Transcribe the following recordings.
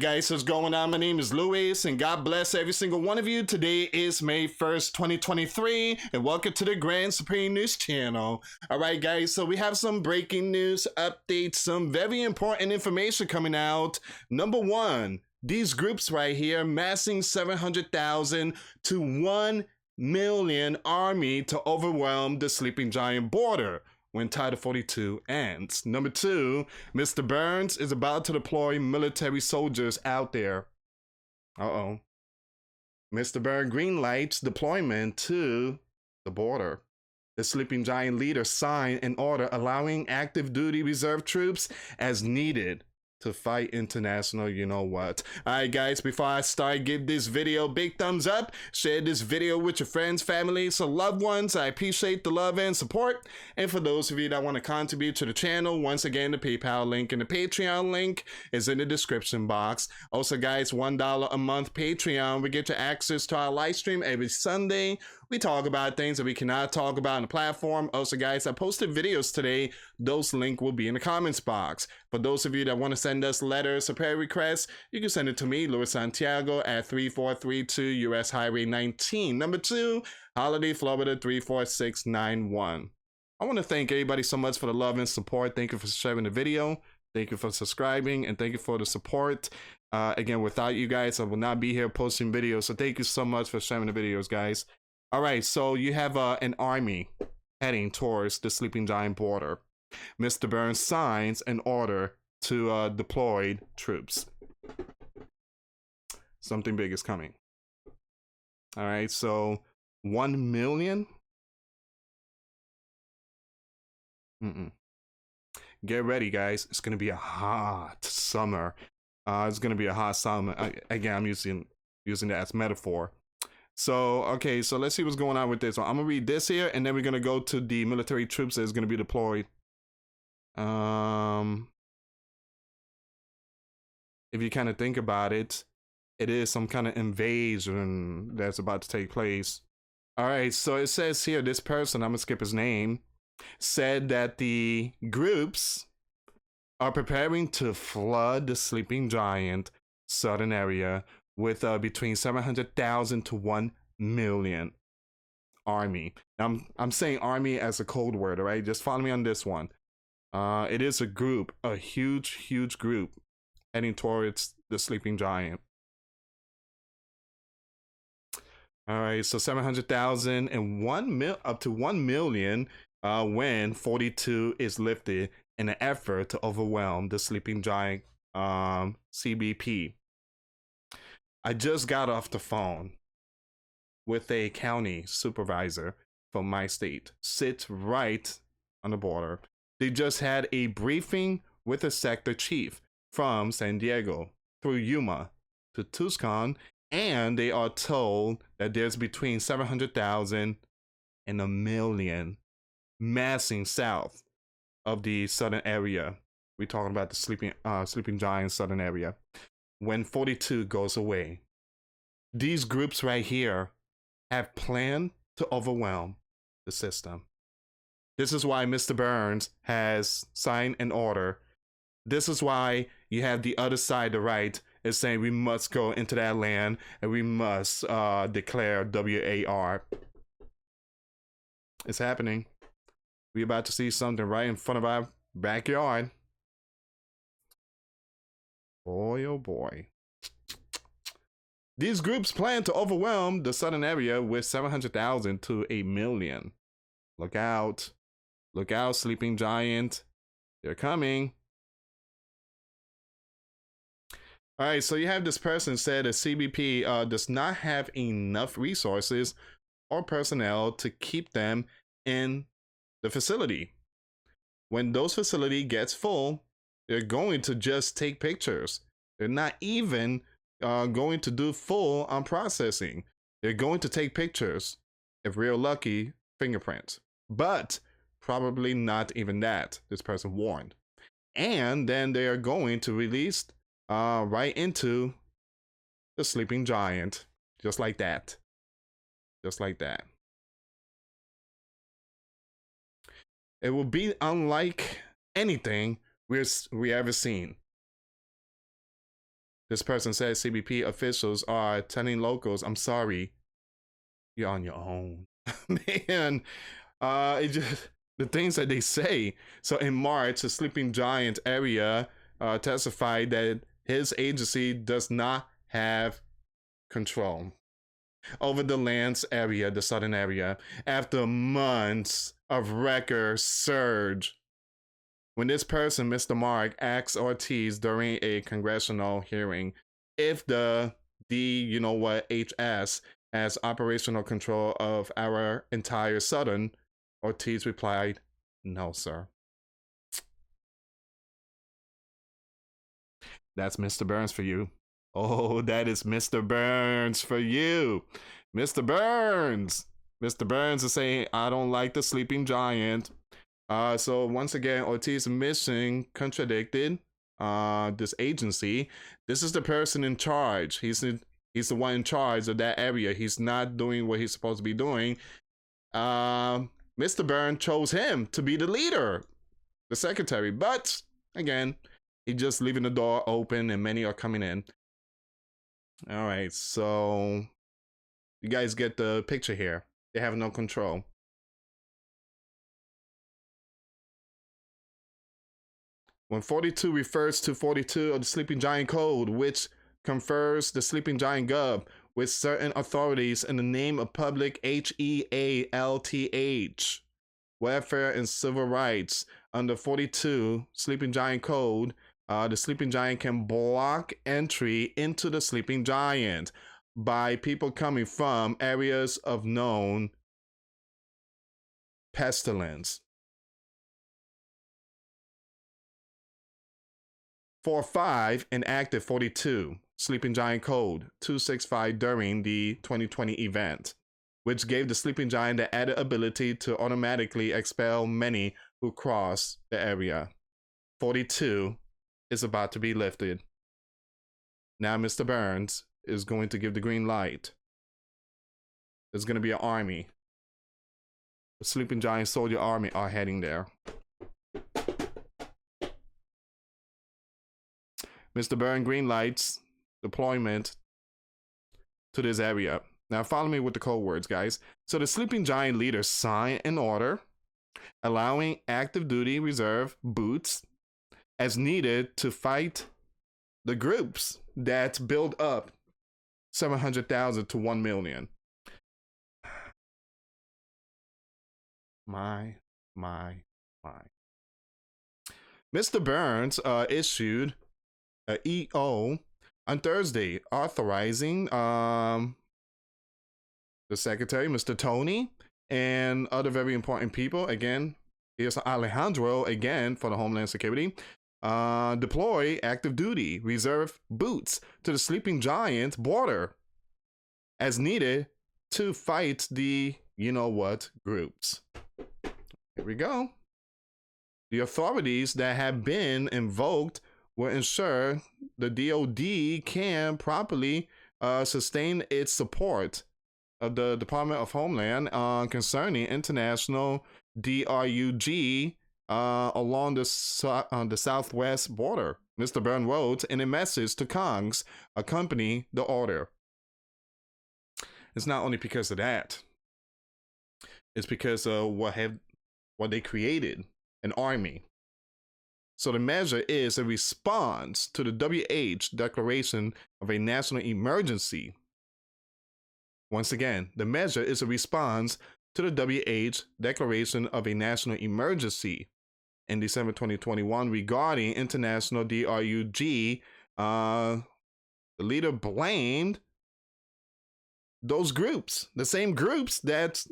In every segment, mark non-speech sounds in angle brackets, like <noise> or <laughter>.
guys, what's going on? My name is Luis, and God bless every single one of you. Today is May 1st, 2023, and welcome to the Grand Supreme News channel. All right, guys, so we have some breaking news updates, some very important information coming out. Number one, these groups right here massing 700,000 to 1 million army to overwhelm the sleeping giant border when Title 42 ends. Number two, Mr. Burns is about to deploy military soldiers out there. Uh oh. Mr. Burns greenlights deployment to the border. The sleeping giant leader signed an order allowing active duty reserve troops as needed to fight international you know what? All right guys before i start give this video big thumbs up. Share this video with your friends family so loved ones. I appreciate the love and support. And for those of you that want to contribute to the channel once again the paypal link and the patreon link is in the description box. Also guys one dollar a month patreon we get you access to our live stream every sunday we talk about things that we cannot talk about on the platform. Also, guys, I posted videos today. Those link will be in the comments box. For those of you that want to send us letters or prayer requests, you can send it to me, Luis Santiago, at 3432 US Highway 19. Number two, Holiday, Florida 34691. I want to thank everybody so much for the love and support. Thank you for sharing the video. Thank you for subscribing and thank you for the support. Uh, again, without you guys, I will not be here posting videos. So thank you so much for sharing the videos, guys. All right, so you have uh, an army heading towards the sleeping giant border. Mr. Burns signs an order to uh, deploy troops. Something big is coming. All right, so one million. Mm-mm. Get ready, guys. It's gonna be a hot summer. Uh, it's gonna be a hot summer. I, again, I'm using using that as metaphor. So, okay, so let's see what's going on with this. So I'm gonna read this here, and then we're gonna go to the military troops that is gonna be deployed. Um, if you kind of think about it, it is some kind of invasion that's about to take place. All right, so it says here this person, I'm gonna skip his name, said that the groups are preparing to flood the sleeping giant southern area with uh, between 700,000 to 1 million army. I'm I'm saying army as a code word, all right? Just follow me on this one. Uh, it is a group, a huge, huge group heading towards the sleeping giant. All right, so 700,000 and 1 mil up to 1 million uh, when 42 is lifted in an effort to overwhelm the sleeping giant um, CBP. I just got off the phone with a county supervisor from my state, sits right on the border. They just had a briefing with a sector chief from San Diego through Yuma to Tucson, and they are told that there's between 700,000 and a million massing south of the southern area. We're talking about the sleeping uh, sleeping giant southern area when 42 goes away. These groups right here have planned to overwhelm the system. This is why Mr. Burns has signed an order. This is why you have the other side, the right, is saying we must go into that land and we must uh, declare WAR. It's happening. We're about to see something right in front of our backyard. Boy, oh boy. These groups plan to overwhelm the southern area with 700,000 to a million. Look out. Look out, sleeping giant. They're coming. All right, so you have this person said that CBP uh, does not have enough resources or personnel to keep them in the facility. When those facility gets full, they're going to just take pictures. They're not even uh, going to do full on processing. They're going to take pictures, if real lucky, fingerprints. But probably not even that, this person warned. And then they are going to release uh, right into the sleeping giant, just like that. Just like that. It will be unlike anything we we ever seen. This person says CBP officials are telling locals, I'm sorry, you're on your own. <laughs> Man, uh, it just the things that they say. So in March, the Sleeping Giant area uh, testified that his agency does not have control over the lands area, the southern area, after months of record surge. When this person, Mr. Mark, asks Ortiz during a congressional hearing if the D, you know what, HS has operational control of our entire southern, Ortiz replied, No, sir. That's Mr. Burns for you. Oh, that is Mr. Burns for you. Mr. Burns. Mr. Burns is saying, I don't like the sleeping giant. Uh, so once again, Ortiz missing, contradicted uh, this agency. This is the person in charge. He's in, he's the one in charge of that area. He's not doing what he's supposed to be doing. Uh, Mr. Byrne chose him to be the leader, the secretary. But again, he's just leaving the door open and many are coming in. All right, so you guys get the picture here. They have no control. When 42 refers to 42 of the Sleeping Giant Code, which confers the Sleeping Giant Gov with certain authorities in the name of public H E A L T H, welfare and civil rights. Under 42 Sleeping Giant Code, uh, the sleeping giant can block entry into the sleeping giant by people coming from areas of known pestilence. For five, inactive 42, Sleeping Giant Code 265 during the 2020 event, which gave the Sleeping Giant the added ability to automatically expel many who cross the area. 42 is about to be lifted. Now, Mr. Burns is going to give the green light. There's going to be an army. The Sleeping Giant Soldier Army are heading there. Mr. Burn green lights deployment to this area. Now, follow me with the code words, guys. So, the Sleeping Giant leaders sign an order allowing active duty reserve boots as needed to fight the groups that build up 700,000 to 1 million. My, my, my. Mr. Burns uh, issued a EO on Thursday authorizing um, the secretary, Mr. Tony, and other very important people. Again, here's Alejandro again for the Homeland Security uh, deploy active duty reserve boots to the sleeping giant border as needed to fight the you know what groups. Here we go. The authorities that have been invoked will ensure the DoD can properly uh, sustain its support of the Department of Homeland uh, concerning international DRUG uh, along the, uh, the southwest border. Mr. Byrne wrote in a message to Kongs accompany the order. It's not only because of that. It's because of what have what they created, an army. So the measure is a response to the WH declaration of a national emergency. Once again, the measure is a response to the WH declaration of a national emergency in December 2021 regarding international DRUG. Uh, the leader blamed those groups, the same groups that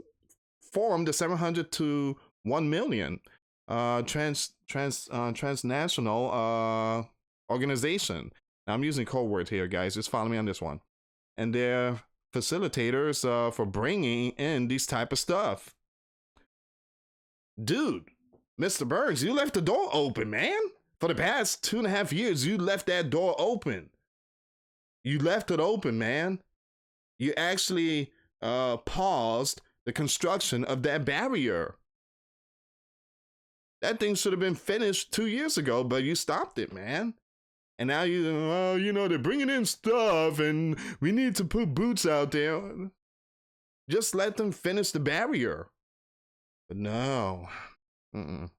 formed the 700 to 1 million uh, trans trans uh, transnational uh, organization. Now I'm using code words here, guys. Just follow me on this one. And they're facilitators uh, for bringing in these type of stuff. Dude, Mr. Burns, you left the door open, man. For the past two and a half years, you left that door open. You left it open, man. You actually uh, paused the construction of that barrier. That thing should have been finished two years ago, but you stopped it, man. And now you, oh, you know, they're bringing in stuff, and we need to put boots out there. Just let them finish the barrier. But no. Mm-mm.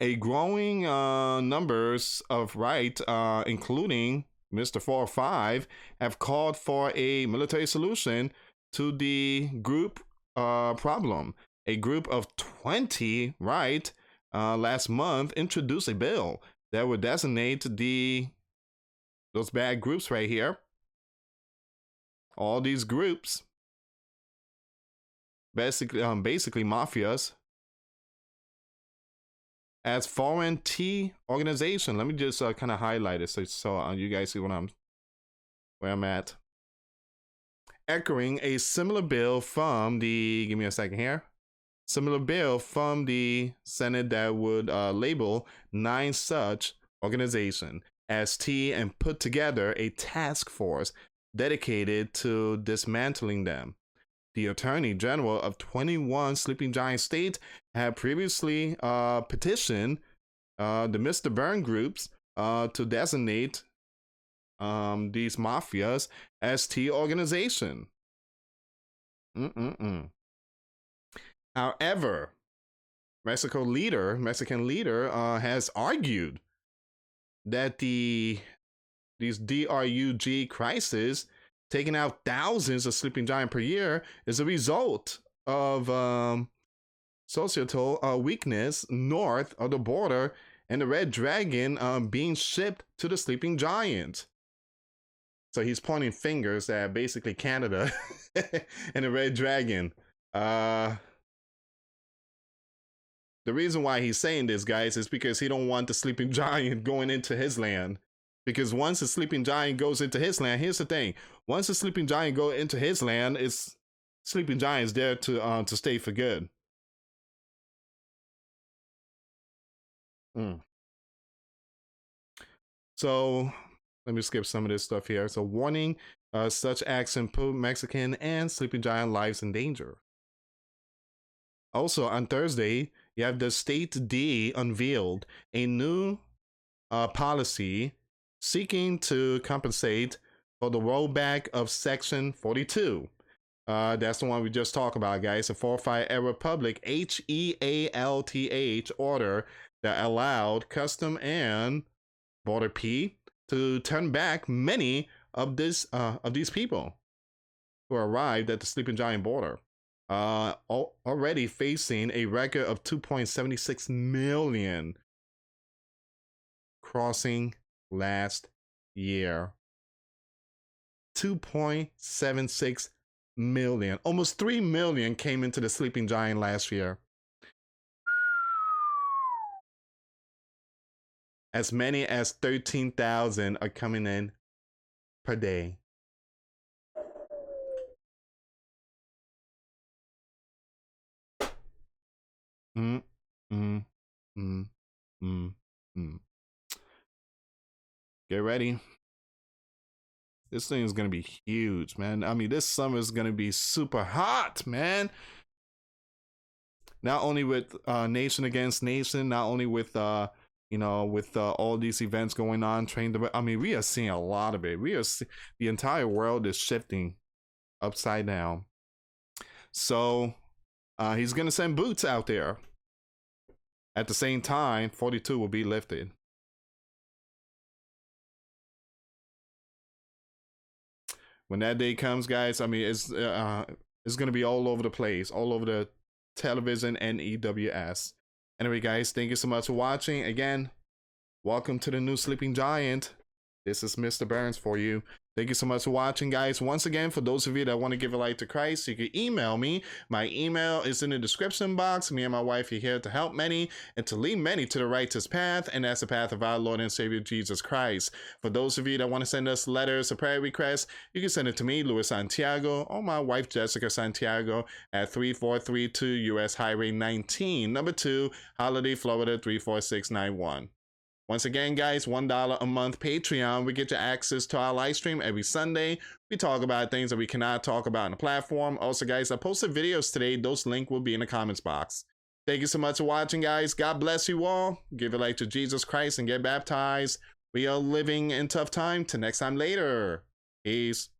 A growing uh, numbers of right, uh, including Mr. 405, have called for a military solution to the group uh, problem. A group of 20, right, uh, last month introduced a bill that would designate the those bad groups right here. All these groups basically um basically mafias as foreign T organization. Let me just uh, kind of highlight it so so uh, you guys see what I'm where I'm at. Echoing a similar bill from the give me a second here. Similar bill from the Senate that would uh, label nine such organization as T and put together a task force dedicated to dismantling them. The Attorney General of 21 Sleeping Giant states had previously uh, petitioned uh, the Mr. Byrne groups uh, to designate um, these mafias as T organization. Mm-mm-mm. However, Mexico leader, Mexican leader, uh, has argued that the these DRUG crisis taking out thousands of sleeping giant per year is a result of um, societal uh, weakness north of the border and the red dragon um, being shipped to the sleeping giant. So he's pointing fingers at basically Canada <laughs> and the red dragon. Uh, the reason why he's saying this, guys, is because he don't want the sleeping <laughs> giant going into his land because once the sleeping giant goes into his land, here's the thing: once the sleeping giant go into his land, it's sleeping giants there to uh, to stay for good. Mm. So let me skip some of this stuff here. So warning: uh, such acts put Mexican and sleeping giant lives in danger. Also on Thursday, you have the state D unveiled a new uh, policy seeking to compensate for the rollback of Section 42. Uh, that's the one we just talked about, guys. The 405 Era Public H E A L T H order that allowed Custom and Border P to turn back many of this uh, of these people who arrived at the Sleeping Giant border. Uh, already facing a record of 2.76 million crossing last year. 2.76 million. Almost 3 million came into the sleeping giant last year. As many as 13,000 are coming in per day. Mm, mm, mm, mm, mm. Get ready. This thing is gonna be huge, man. I mean, this summer is gonna be super hot, man. Not only with uh, nation against nation, not only with uh, you know, with uh, all these events going on, train the. I mean, we are seeing a lot of it. We are see- the entire world is shifting upside down. So, uh, he's gonna send boots out there. At the same time, 42 will be lifted. when that day comes, guys, I mean, it's uh, it's gonna be all over the place, all over the television and EWS. Anyway, guys, thank you so much for watching. Again, welcome to the new Sleeping Giant. This is Mr. Burns for you. Thank you so much for watching, guys. Once again, for those of you that want to give a light to Christ, you can email me. My email is in the description box. Me and my wife are here to help many and to lead many to the righteous path, and that's the path of our Lord and Savior Jesus Christ. For those of you that want to send us letters or prayer requests, you can send it to me, Luis Santiago, or my wife, Jessica Santiago, at 3432 US Highway 19, number 2, Holiday, Florida 34691. Once again, guys, $1 a month Patreon. We get you access to our live stream every Sunday. We talk about things that we cannot talk about on the platform. Also, guys, I posted videos today. Those link will be in the comments box. Thank you so much for watching, guys. God bless you all. Give it life to Jesus Christ and get baptized. We are living in tough time. Till next time later. Peace.